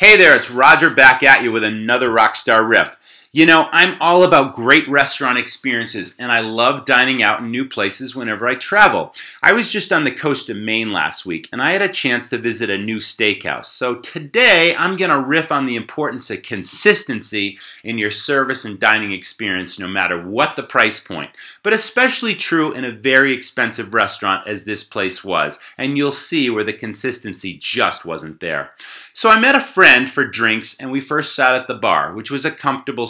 Hey there, it's Roger back at you with another Rockstar Riff. You know, I'm all about great restaurant experiences, and I love dining out in new places whenever I travel. I was just on the coast of Maine last week, and I had a chance to visit a new steakhouse. So today, I'm going to riff on the importance of consistency in your service and dining experience, no matter what the price point. But especially true in a very expensive restaurant as this place was, and you'll see where the consistency just wasn't there. So I met a friend for drinks, and we first sat at the bar, which was a comfortable.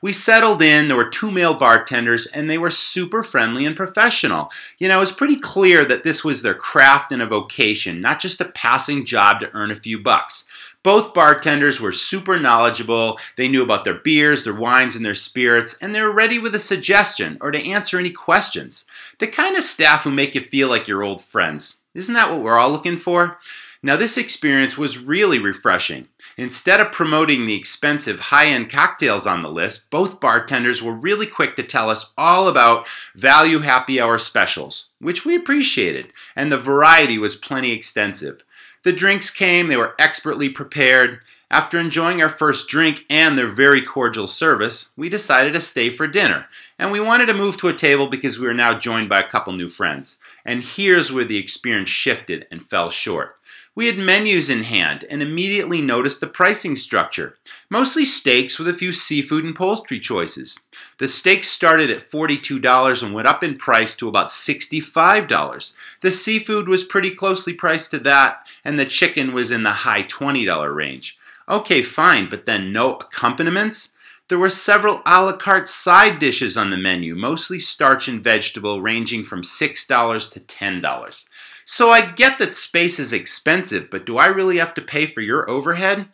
We settled in, there were two male bartenders, and they were super friendly and professional. You know, it was pretty clear that this was their craft and a vocation, not just a passing job to earn a few bucks. Both bartenders were super knowledgeable. They knew about their beers, their wines, and their spirits, and they were ready with a suggestion or to answer any questions. The kind of staff who make you feel like you're old friends. Isn't that what we're all looking for? Now, this experience was really refreshing. Instead of promoting the expensive high end cocktails on the list, both bartenders were really quick to tell us all about value happy hour specials, which we appreciated, and the variety was plenty extensive. The drinks came, they were expertly prepared. After enjoying our first drink and their very cordial service, we decided to stay for dinner, and we wanted to move to a table because we were now joined by a couple new friends. And here's where the experience shifted and fell short. We had menus in hand and immediately noticed the pricing structure. Mostly steaks with a few seafood and poultry choices. The steaks started at $42 and went up in price to about $65. The seafood was pretty closely priced to that, and the chicken was in the high $20 range. Okay, fine, but then no accompaniments? There were several a la carte side dishes on the menu, mostly starch and vegetable, ranging from $6 to $10. So I get that space is expensive, but do I really have to pay for your overhead?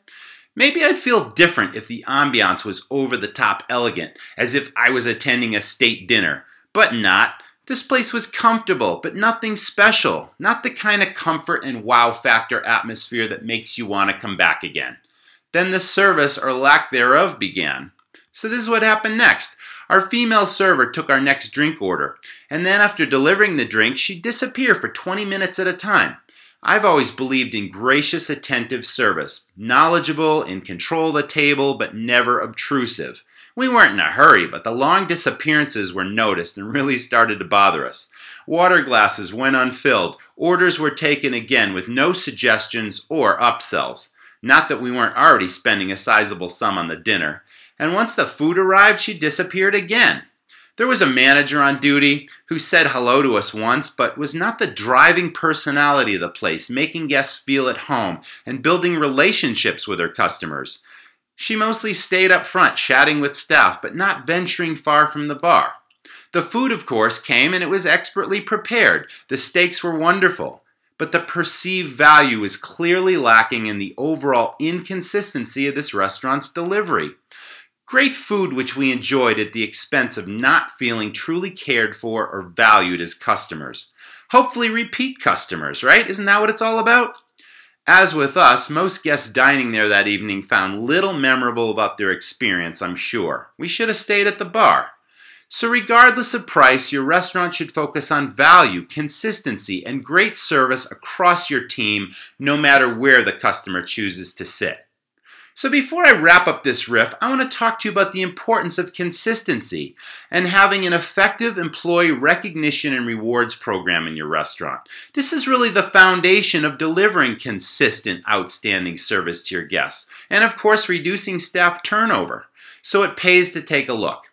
Maybe I'd feel different if the ambiance was over the top elegant, as if I was attending a state dinner. But not. This place was comfortable, but nothing special. Not the kind of comfort and wow factor atmosphere that makes you want to come back again. Then the service, or lack thereof, began. So this is what happened next. Our female server took our next drink order, and then after delivering the drink, she'd disappear for 20 minutes at a time. I've always believed in gracious, attentive service, knowledgeable, in control of the table, but never obtrusive. We weren't in a hurry, but the long disappearances were noticed and really started to bother us. Water glasses went unfilled, orders were taken again with no suggestions or upsells. Not that we weren't already spending a sizable sum on the dinner and once the food arrived, she disappeared again. There was a manager on duty who said hello to us once, but was not the driving personality of the place, making guests feel at home and building relationships with her customers. She mostly stayed up front, chatting with staff, but not venturing far from the bar. The food, of course, came and it was expertly prepared. The steaks were wonderful, but the perceived value is clearly lacking in the overall inconsistency of this restaurant's delivery. Great food which we enjoyed at the expense of not feeling truly cared for or valued as customers. Hopefully, repeat customers, right? Isn't that what it's all about? As with us, most guests dining there that evening found little memorable about their experience, I'm sure. We should have stayed at the bar. So, regardless of price, your restaurant should focus on value, consistency, and great service across your team, no matter where the customer chooses to sit. So, before I wrap up this riff, I want to talk to you about the importance of consistency and having an effective employee recognition and rewards program in your restaurant. This is really the foundation of delivering consistent, outstanding service to your guests, and of course, reducing staff turnover. So, it pays to take a look.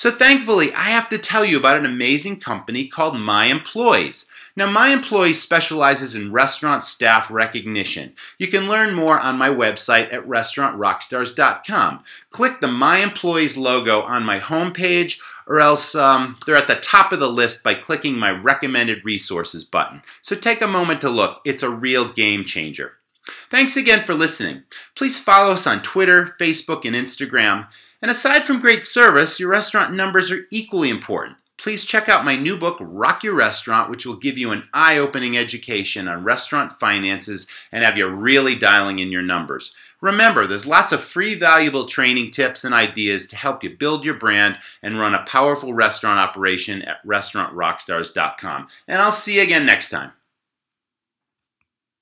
So, thankfully, I have to tell you about an amazing company called My Employees. Now, my employee specializes in restaurant staff recognition. You can learn more on my website at restaurantrockstars.com. Click the My Employees logo on my homepage, or else um, they're at the top of the list by clicking my recommended resources button. So take a moment to look, it's a real game changer. Thanks again for listening. Please follow us on Twitter, Facebook, and Instagram. And aside from great service, your restaurant numbers are equally important please check out my new book, Rock Your Restaurant, which will give you an eye opening education on restaurant finances and have you really dialing in your numbers. Remember, there's lots of free, valuable training tips and ideas to help you build your brand and run a powerful restaurant operation at restaurantrockstars.com. And I'll see you again next time.